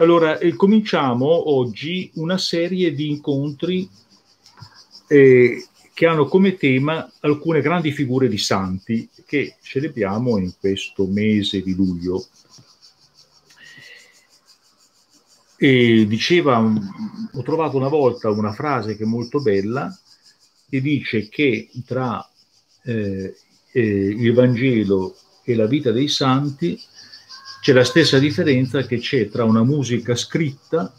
Allora, eh, cominciamo oggi una serie di incontri eh, che hanno come tema alcune grandi figure di santi che celebriamo in questo mese di luglio. E diceva, ho trovato una volta una frase che è molto bella e dice che tra eh, eh, il Vangelo e la vita dei santi c'è la stessa differenza che c'è tra una musica scritta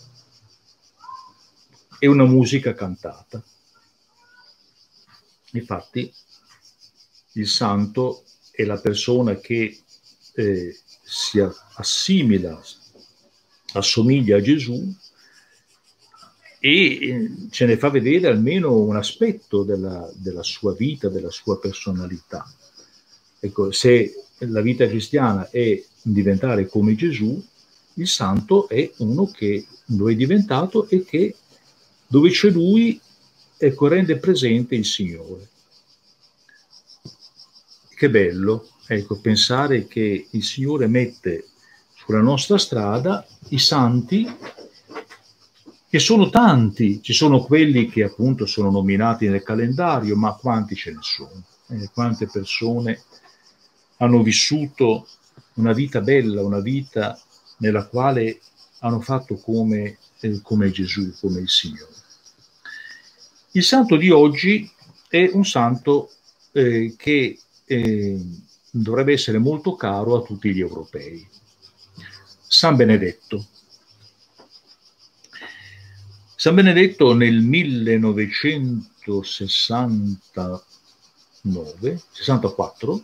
e una musica cantata. Infatti, il santo è la persona che eh, si assimila, assomiglia a Gesù e eh, ce ne fa vedere almeno un aspetto della, della sua vita, della sua personalità. Ecco, se la vita cristiana è diventare come Gesù, il santo è uno che lo è diventato e che dove c'è lui ecco, rende presente il Signore. Che bello, ecco, pensare che il Signore mette sulla nostra strada i santi che sono tanti, ci sono quelli che appunto sono nominati nel calendario, ma quanti ce ne sono? Eh, quante persone hanno vissuto una vita bella, una vita nella quale hanno fatto come, eh, come Gesù, come il Signore. Il santo di oggi è un santo eh, che eh, dovrebbe essere molto caro a tutti gli europei. San Benedetto. San Benedetto nel 1969, 64,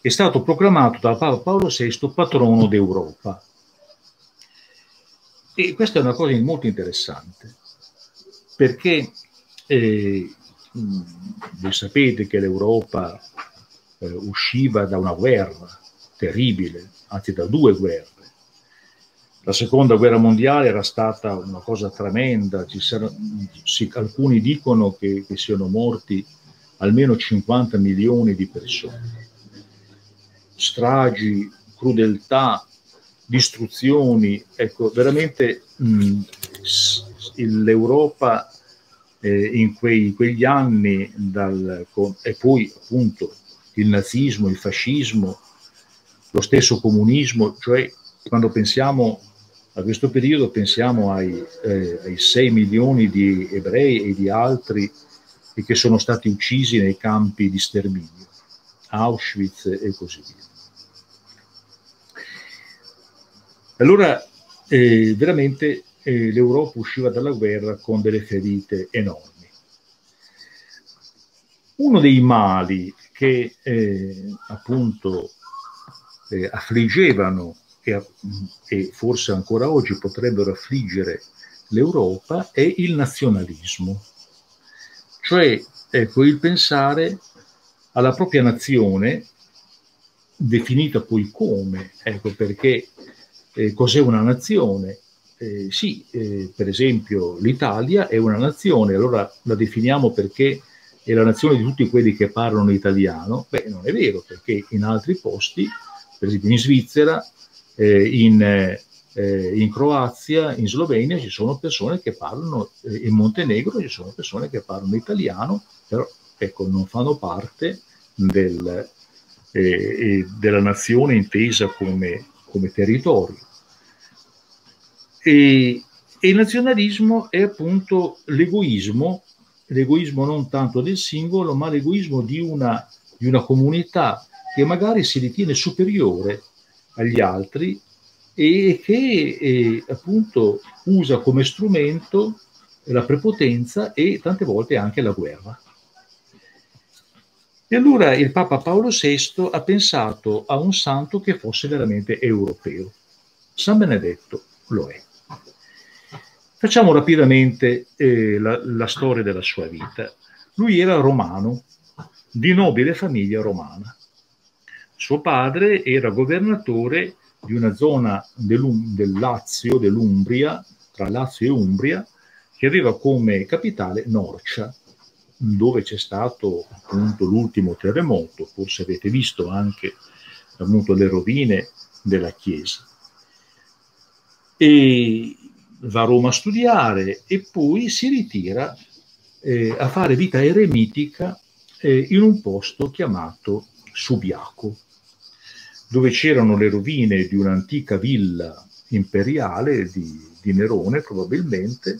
è stato proclamato da Papa Paolo VI patrono d'Europa. E questa è una cosa molto interessante, perché eh, voi sapete che l'Europa eh, usciva da una guerra terribile, anzi da due guerre. La seconda guerra mondiale era stata una cosa tremenda, sarà, sì, alcuni dicono che, che siano morti almeno 50 milioni di persone stragi, crudeltà, distruzioni, ecco, veramente mh, l'Europa eh, in quei, quegli anni dal, con, e poi appunto il nazismo, il fascismo, lo stesso comunismo, cioè quando pensiamo a questo periodo pensiamo ai, eh, ai 6 milioni di ebrei e di altri che sono stati uccisi nei campi di sterminio, Auschwitz e così via. Allora eh, veramente eh, l'Europa usciva dalla guerra con delle ferite enormi. Uno dei mali che eh, appunto eh, affliggevano e, e forse ancora oggi potrebbero affliggere l'Europa è il nazionalismo, cioè ecco, il pensare alla propria nazione, definita poi come, ecco perché eh, cos'è una nazione? Eh, sì, eh, per esempio l'Italia è una nazione, allora la definiamo perché è la nazione di tutti quelli che parlano italiano? Beh, non è vero, perché in altri posti, per esempio in Svizzera, eh, in, eh, in, Croazia, in Slovenia ci sono persone che parlano, eh, in Montenegro ci sono persone che parlano italiano, però ecco, non fanno parte del, della nazione intesa come, come territorio. E, e il nazionalismo è appunto l'egoismo, l'egoismo non tanto del singolo, ma l'egoismo di una, di una comunità che magari si ritiene superiore agli altri e che eh, appunto usa come strumento la prepotenza e tante volte anche la guerra. E allora il Papa Paolo VI ha pensato a un santo che fosse veramente europeo. San Benedetto lo è. Facciamo rapidamente eh, la, la storia della sua vita. Lui era romano, di nobile famiglia romana. Suo padre era governatore di una zona del, Lazio, dell'Umbria, tra Lazio e Umbria, che aveva come capitale Norcia, dove c'è stato appunto l'ultimo terremoto, forse avete visto anche appunto le rovine della chiesa. E va a Roma a studiare e poi si ritira eh, a fare vita eremitica eh, in un posto chiamato Subiaco, dove c'erano le rovine di un'antica villa imperiale di, di Nerone probabilmente,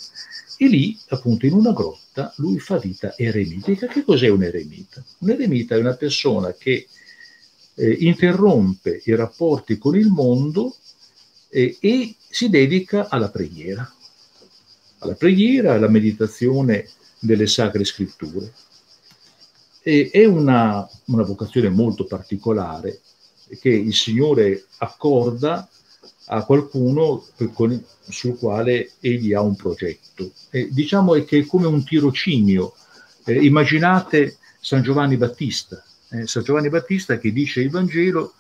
e lì appunto in una grotta lui fa vita eremitica. Che cos'è un eremita? Un eremita è una persona che eh, interrompe i rapporti con il mondo eh, e si dedica alla preghiera, alla preghiera, alla meditazione delle sacre scritture. E è una, una vocazione molto particolare che il Signore accorda a qualcuno con, sul quale egli ha un progetto. E diciamo che è come un tirocinio. Eh, immaginate San Giovanni Battista, eh, San Giovanni Battista che dice il Vangelo,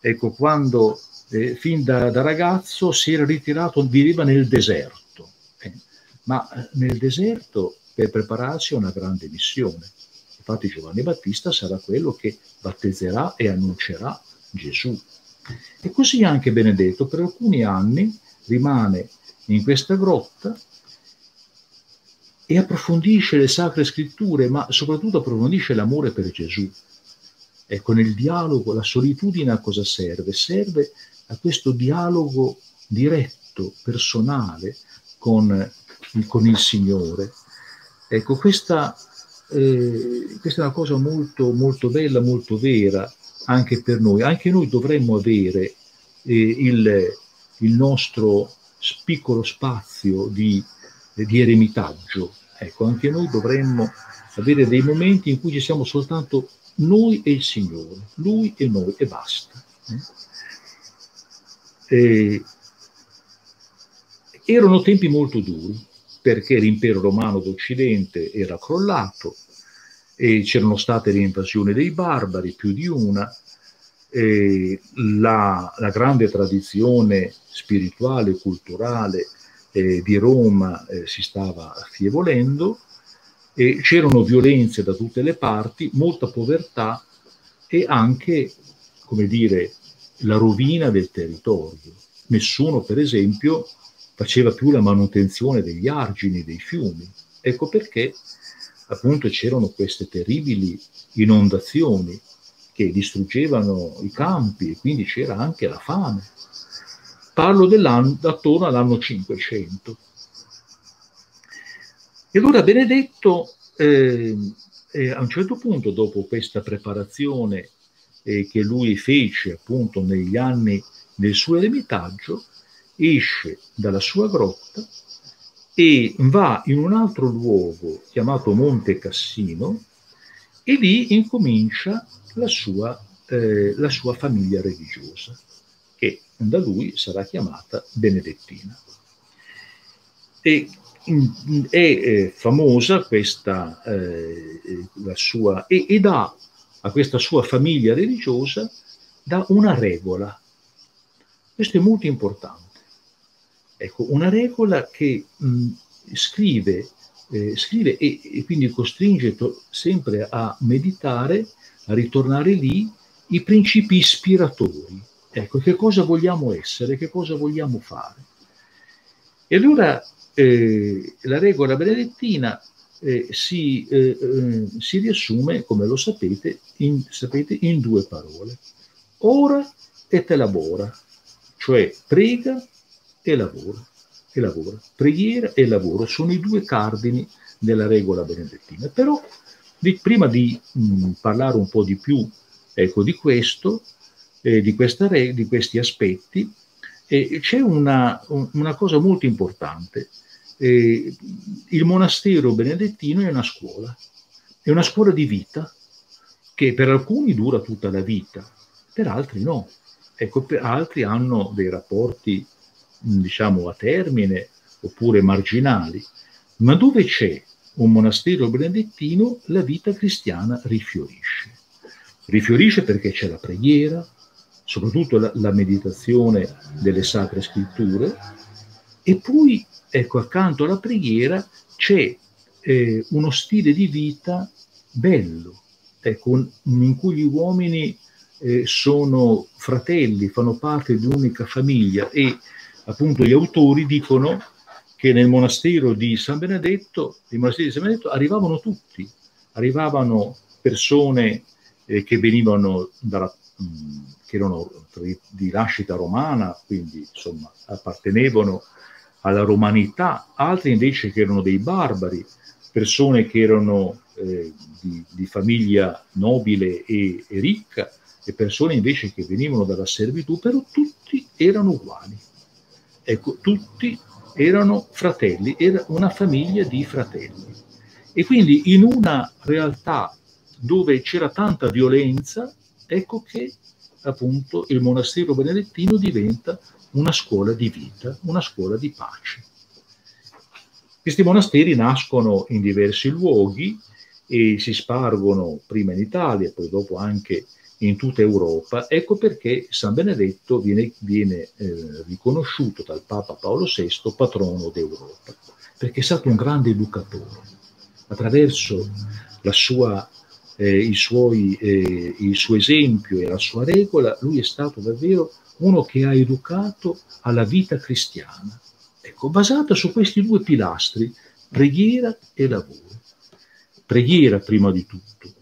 ecco, quando eh, fin da, da, ragazzo si era ritirato, viveva nel deserto, eh. ma eh, nel deserto per prepararsi a una grande missione. Infatti Giovanni Battista sarà quello che battezzerà e annuncerà Gesù. E così anche Benedetto per alcuni anni rimane in questa grotta e approfondisce le sacre scritture, ma soprattutto approfondisce l'amore per Gesù. Ecco, nel dialogo la solitudine a cosa serve? Serve a questo dialogo diretto, personale con, con il Signore. Ecco, questa eh, questa è una cosa molto, molto bella, molto vera anche per noi. Anche noi dovremmo avere eh, il, il, nostro piccolo spazio di, di eremitaggio. Ecco, anche noi dovremmo avere dei momenti in cui ci siamo soltanto noi e il Signore, Lui e noi e basta. Eh? E erano tempi molto duri perché l'impero romano d'Occidente era crollato e c'erano state le invasioni dei barbari, più di una, la, la, grande tradizione spirituale e culturale eh, di Roma eh, si stava affievolendo, e c'erano violenze da tutte le parti, molta povertà e anche, come dire, la rovina del territorio. Nessuno, per esempio, faceva più la manutenzione degli argini, dei fiumi. Ecco perché appunto c'erano queste terribili inondazioni che distruggevano i campi e quindi c'era anche la fame. Parlo attorno all'anno 500. E allora Benedetto eh, eh, a un certo punto, dopo questa preparazione eh, che lui fece appunto negli anni del suo eremitaggio, esce dalla sua grotta e va in un altro luogo chiamato Monte Cassino e lì incomincia la sua, eh, la sua famiglia religiosa, che da lui sarà chiamata Benedettina. E è eh, famosa questa eh, la sua e, e dà a questa sua famiglia religiosa dà una regola. Questo è molto importante. Ecco, una regola che mh, scrive, eh, scrive e, e, quindi costringe to- sempre a meditare, a ritornare lì, i principi ispiratori. Ecco, che cosa vogliamo essere, che cosa vogliamo fare. E allora eh, la regola benedettina eh, si, eh, eh si, riassume, come lo sapete in, sapete, in due parole. Ora et elabora, cioè prega e lavoro. E lavora. Preghiera e lavoro sono i due cardini della regola benedettina. Però di, prima di mh, parlare un po' di più ecco, di questo, eh, di, re, di, questi aspetti, eh, c'è una, una, cosa molto importante. Eh, il monastero benedettino è una scuola, è una scuola di vita che per alcuni dura tutta la vita, per altri no. Ecco, per altri hanno dei rapporti diciamo a termine oppure marginali, ma dove c'è un monastero benedettino la vita cristiana rifiorisce. Rifiorisce perché c'è la preghiera, soprattutto la, la meditazione delle sacre scritture, e poi, ecco, accanto alla preghiera c'è eh, uno stile di vita bello, ecco, in cui gli uomini eh, sono fratelli, fanno parte di un'unica famiglia e appunto gli autori dicono che nel monastero di San Benedetto, di San Benedetto arrivavano tutti, arrivavano persone eh, che venivano dalla, mm, che erano di nascita romana, quindi insomma appartenevano alla romanità, altri invece che erano dei barbari, persone che erano eh, di, di, famiglia nobile e, e, ricca e persone invece che venivano dalla servitù, però tutti erano uguali. Ecco, tutti erano fratelli, era una famiglia di fratelli. E quindi in una realtà dove c'era tanta violenza, ecco che appunto il monastero benedettino diventa una scuola di vita, una scuola di pace. Questi monasteri nascono in diversi luoghi e si spargono prima in Italia, poi dopo anche in tutta Europa. Ecco perché San Benedetto viene, viene eh, riconosciuto dal Papa Paolo VI patrono d'Europa, perché è stato un grande educatore. Attraverso sua, eh, suoi, eh, il suo esempio e la sua regola, lui è stato davvero uno che ha educato alla vita cristiana ecco, basata su questi due pilastri, preghiera e lavoro. Preghiera prima di tutto.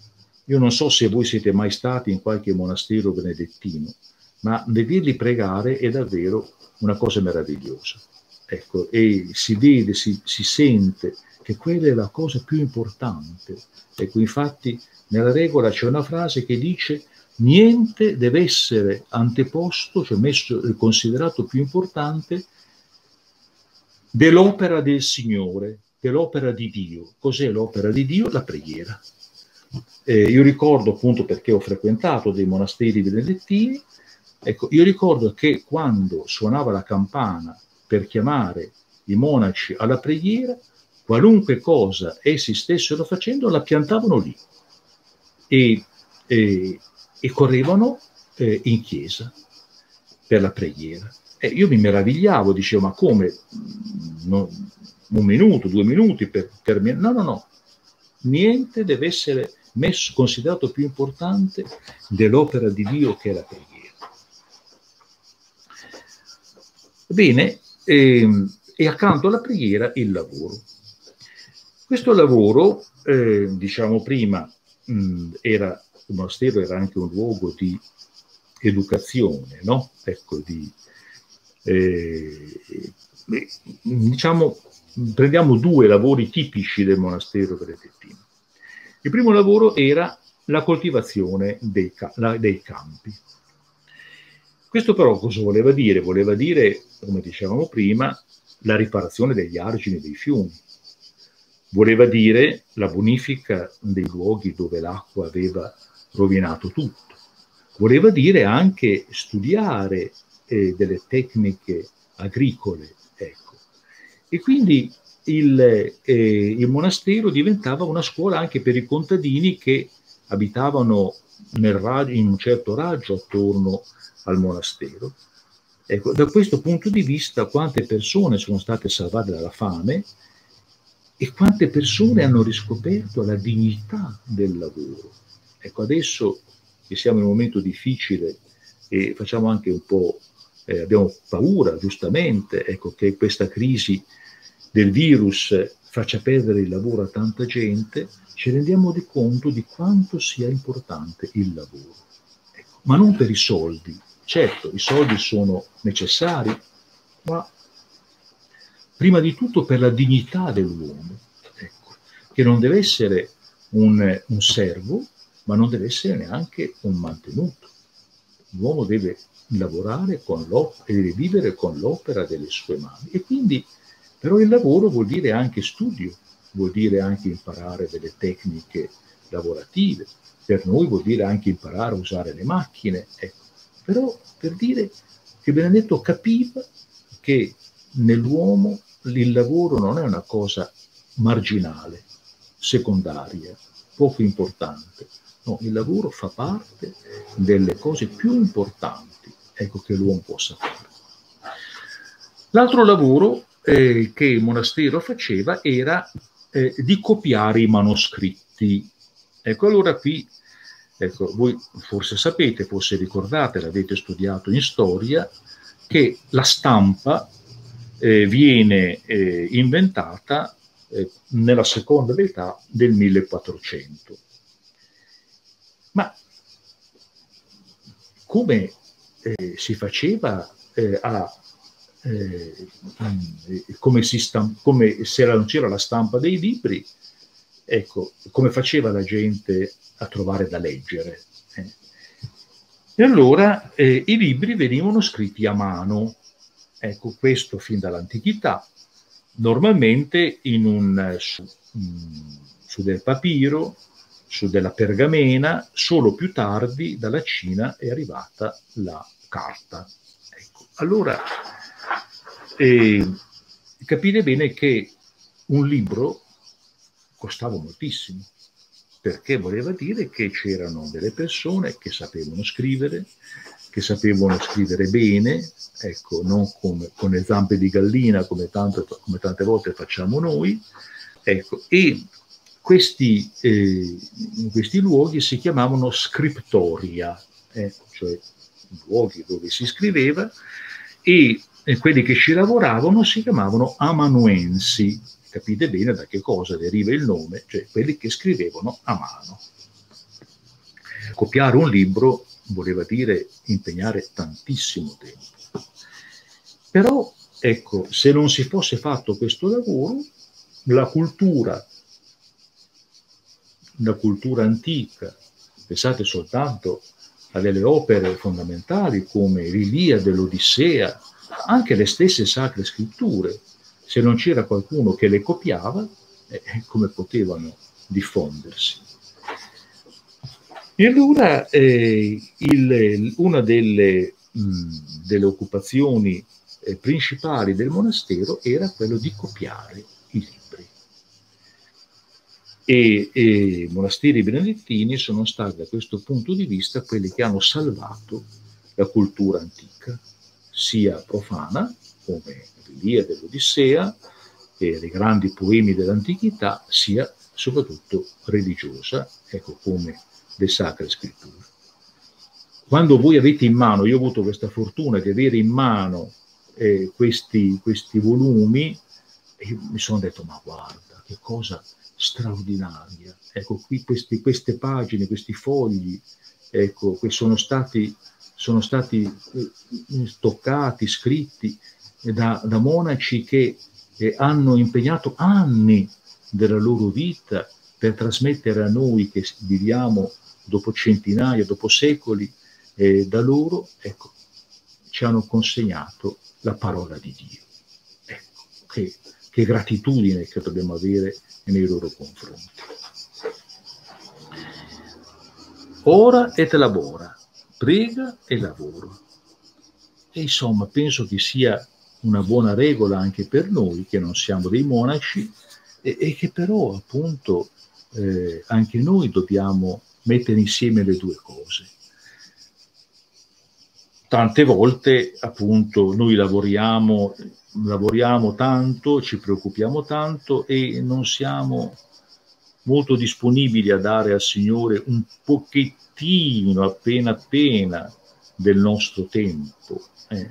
Io non so se voi siete mai stati in qualche monastero benedettino, ma vederli pregare è davvero una cosa meravigliosa. Ecco, e si vede, si, si sente che quella è la cosa più importante. Ecco, infatti nella regola c'è una frase che dice niente deve essere anteposto, cioè messo, considerato più importante dell'opera del Signore, dell'opera di Dio. Cos'è l'opera di Dio? La preghiera. Eh, io ricordo appunto perché ho frequentato dei monasteri benedettini, ecco, io ricordo che quando suonava la campana per chiamare i monaci alla preghiera, qualunque cosa essi stessero facendo la piantavano lì e, e, e correvano eh, in chiesa per la preghiera. E io mi meravigliavo, dicevo, ma come? No, un minuto, due minuti per terminare? No, no, no. Niente deve essere messo, considerato più importante dell'opera di Dio che è la preghiera. Bene, e, ehm, e accanto alla preghiera il lavoro. Questo lavoro, eh, diciamo prima, mh, era, il monastero era anche un luogo di educazione, no? Ecco, di, eh, diciamo, prendiamo due lavori tipici del monastero benedettino. Il primo lavoro era la coltivazione dei, la, dei campi. Questo però cosa voleva dire? Voleva dire, come dicevamo prima, la riparazione degli argini dei fiumi. Voleva dire la bonifica dei luoghi dove l'acqua aveva rovinato tutto. Voleva dire anche studiare eh, delle tecniche agricole. Ecco. E quindi il, eh, il, monastero diventava una scuola anche per i contadini che abitavano raggio, in un certo raggio attorno al monastero. Ecco, da questo punto di vista, quante persone sono state salvate dalla fame e quante persone hanno riscoperto la dignità del lavoro. Ecco, adesso che siamo in un momento difficile e facciamo anche un po' eh, abbiamo paura giustamente ecco, che questa crisi del virus faccia perdere il lavoro a tanta gente, ci rendiamo di conto di quanto sia importante il lavoro. Ecco, ma non per i soldi. Certo, i soldi sono necessari, ma prima di tutto per la dignità dell'uomo, ecco, che non deve essere un, un servo, ma non deve essere neanche un mantenuto. L'uomo deve lavorare con l'opera e deve vivere con l'opera delle sue mani. E quindi, però il lavoro vuol dire anche studio, vuol dire anche imparare delle tecniche lavorative, per noi vuol dire anche imparare a usare le macchine, ecco. però per dire che Benedetto capiva che nell'uomo il lavoro non è una cosa marginale, secondaria, poco importante. No, il lavoro fa parte delle cose più importanti ecco, che l'uomo possa fare. L'altro lavoro eh, che il monastero faceva era eh, di copiare i manoscritti. Ecco, allora qui, ecco, voi forse sapete, forse ricordate, l'avete studiato in storia, che la stampa eh, viene eh, inventata eh, nella seconda metà del 1400. Ma come eh, si faceva eh, a eh, come, si stamp- come se non c'era la stampa dei libri, ecco, come faceva la gente a trovare da leggere. Eh. E allora eh, i libri venivano scritti a mano, ecco, questo fin dall'antichità, normalmente in un, su, mm, su del papiro, su della pergamena, solo più tardi dalla Cina è arrivata la carta. Ecco. Allora, eh, capite bene che un libro costava moltissimo, perché voleva dire che c'erano delle persone che sapevano scrivere, che sapevano scrivere bene, ecco, non come, con le zampe di gallina come, tanto, come tante volte facciamo noi, ecco, e questi, eh, questi luoghi si chiamavano scriptoria, eh, cioè luoghi dove si scriveva, e, e quelli che ci lavoravano si chiamavano amanuensi, capite bene da che cosa deriva il nome, cioè quelli che scrivevano a mano. Copiare un libro voleva dire impegnare tantissimo tempo. Però, ecco, se non si fosse fatto questo lavoro, la cultura, la cultura antica, pensate soltanto a delle opere fondamentali come l'Iliade, l'Odissea, anche le stesse sacre scritture, se non c'era qualcuno che le copiava, eh, come potevano diffondersi? E allora eh, il, una delle, mh, delle occupazioni eh, principali del monastero era quello di copiare. E, e i monasteri benedettini sono stati da questo punto di vista quelli che hanno salvato la cultura antica, sia profana, come l'Iliade dell'Odissea e dei grandi poemi dell'antichità, sia soprattutto religiosa, ecco come le sacre scritture. Quando voi avete in mano, io ho avuto questa fortuna di avere in mano eh, questi, questi volumi, e mi sono detto, ma guarda, che cosa straordinaria. Ecco, qui questi, queste pagine, questi fogli, ecco, che sono stati, sono stati eh, toccati, scritti da, da monaci che eh, hanno impegnato anni della loro vita per trasmettere a noi che viviamo dopo centinaia, dopo secoli eh, da loro, ecco, ci hanno consegnato la parola di Dio. Ecco, che, che gratitudine che dobbiamo avere nei loro confronti. Ora et labora, prega e lavoro. E insomma, penso che sia una buona regola anche per noi, che non siamo dei monaci, e, e che però appunto eh, anche noi dobbiamo mettere insieme le due cose. Tante volte appunto noi lavoriamo, lavoriamo tanto, ci preoccupiamo tanto e non siamo molto disponibili a dare al Signore un pochettino, appena appena, del nostro tempo. Eh.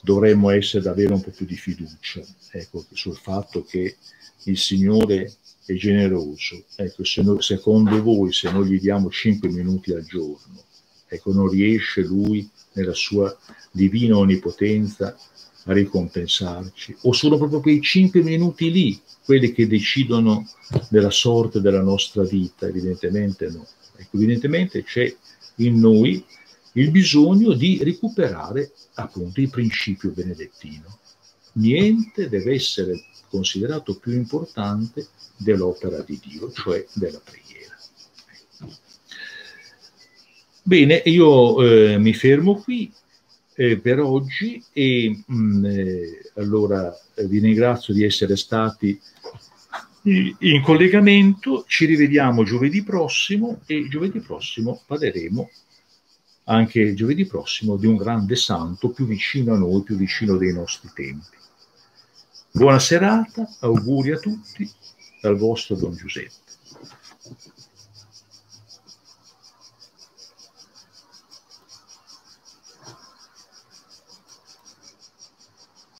Dovremmo essere davvero un po' più di fiducia ecco, sul fatto che il Signore è generoso. Ecco, se noi, secondo voi, se noi gli diamo 5 minuti al giorno, ecco, non riesce lui, nella sua divina onnipotenza, ricompensarci? O sono proprio quei 5 minuti lì quelli che decidono della sorte della nostra vita? Evidentemente no. Ecco, evidentemente c'è in noi il bisogno di recuperare appunto il principio benedettino. Niente deve essere considerato più importante dell'opera di Dio, cioè della preghiera. Bene, io eh, mi fermo qui eh, per oggi e mh, mm, eh, allora eh, vi ringrazio di essere stati in collegamento, ci rivediamo giovedì prossimo e giovedì prossimo parleremo anche giovedì prossimo di un grande santo più vicino a noi, più vicino dei nostri tempi. Buona serata, auguri a tutti dal vostro Don Giuseppe.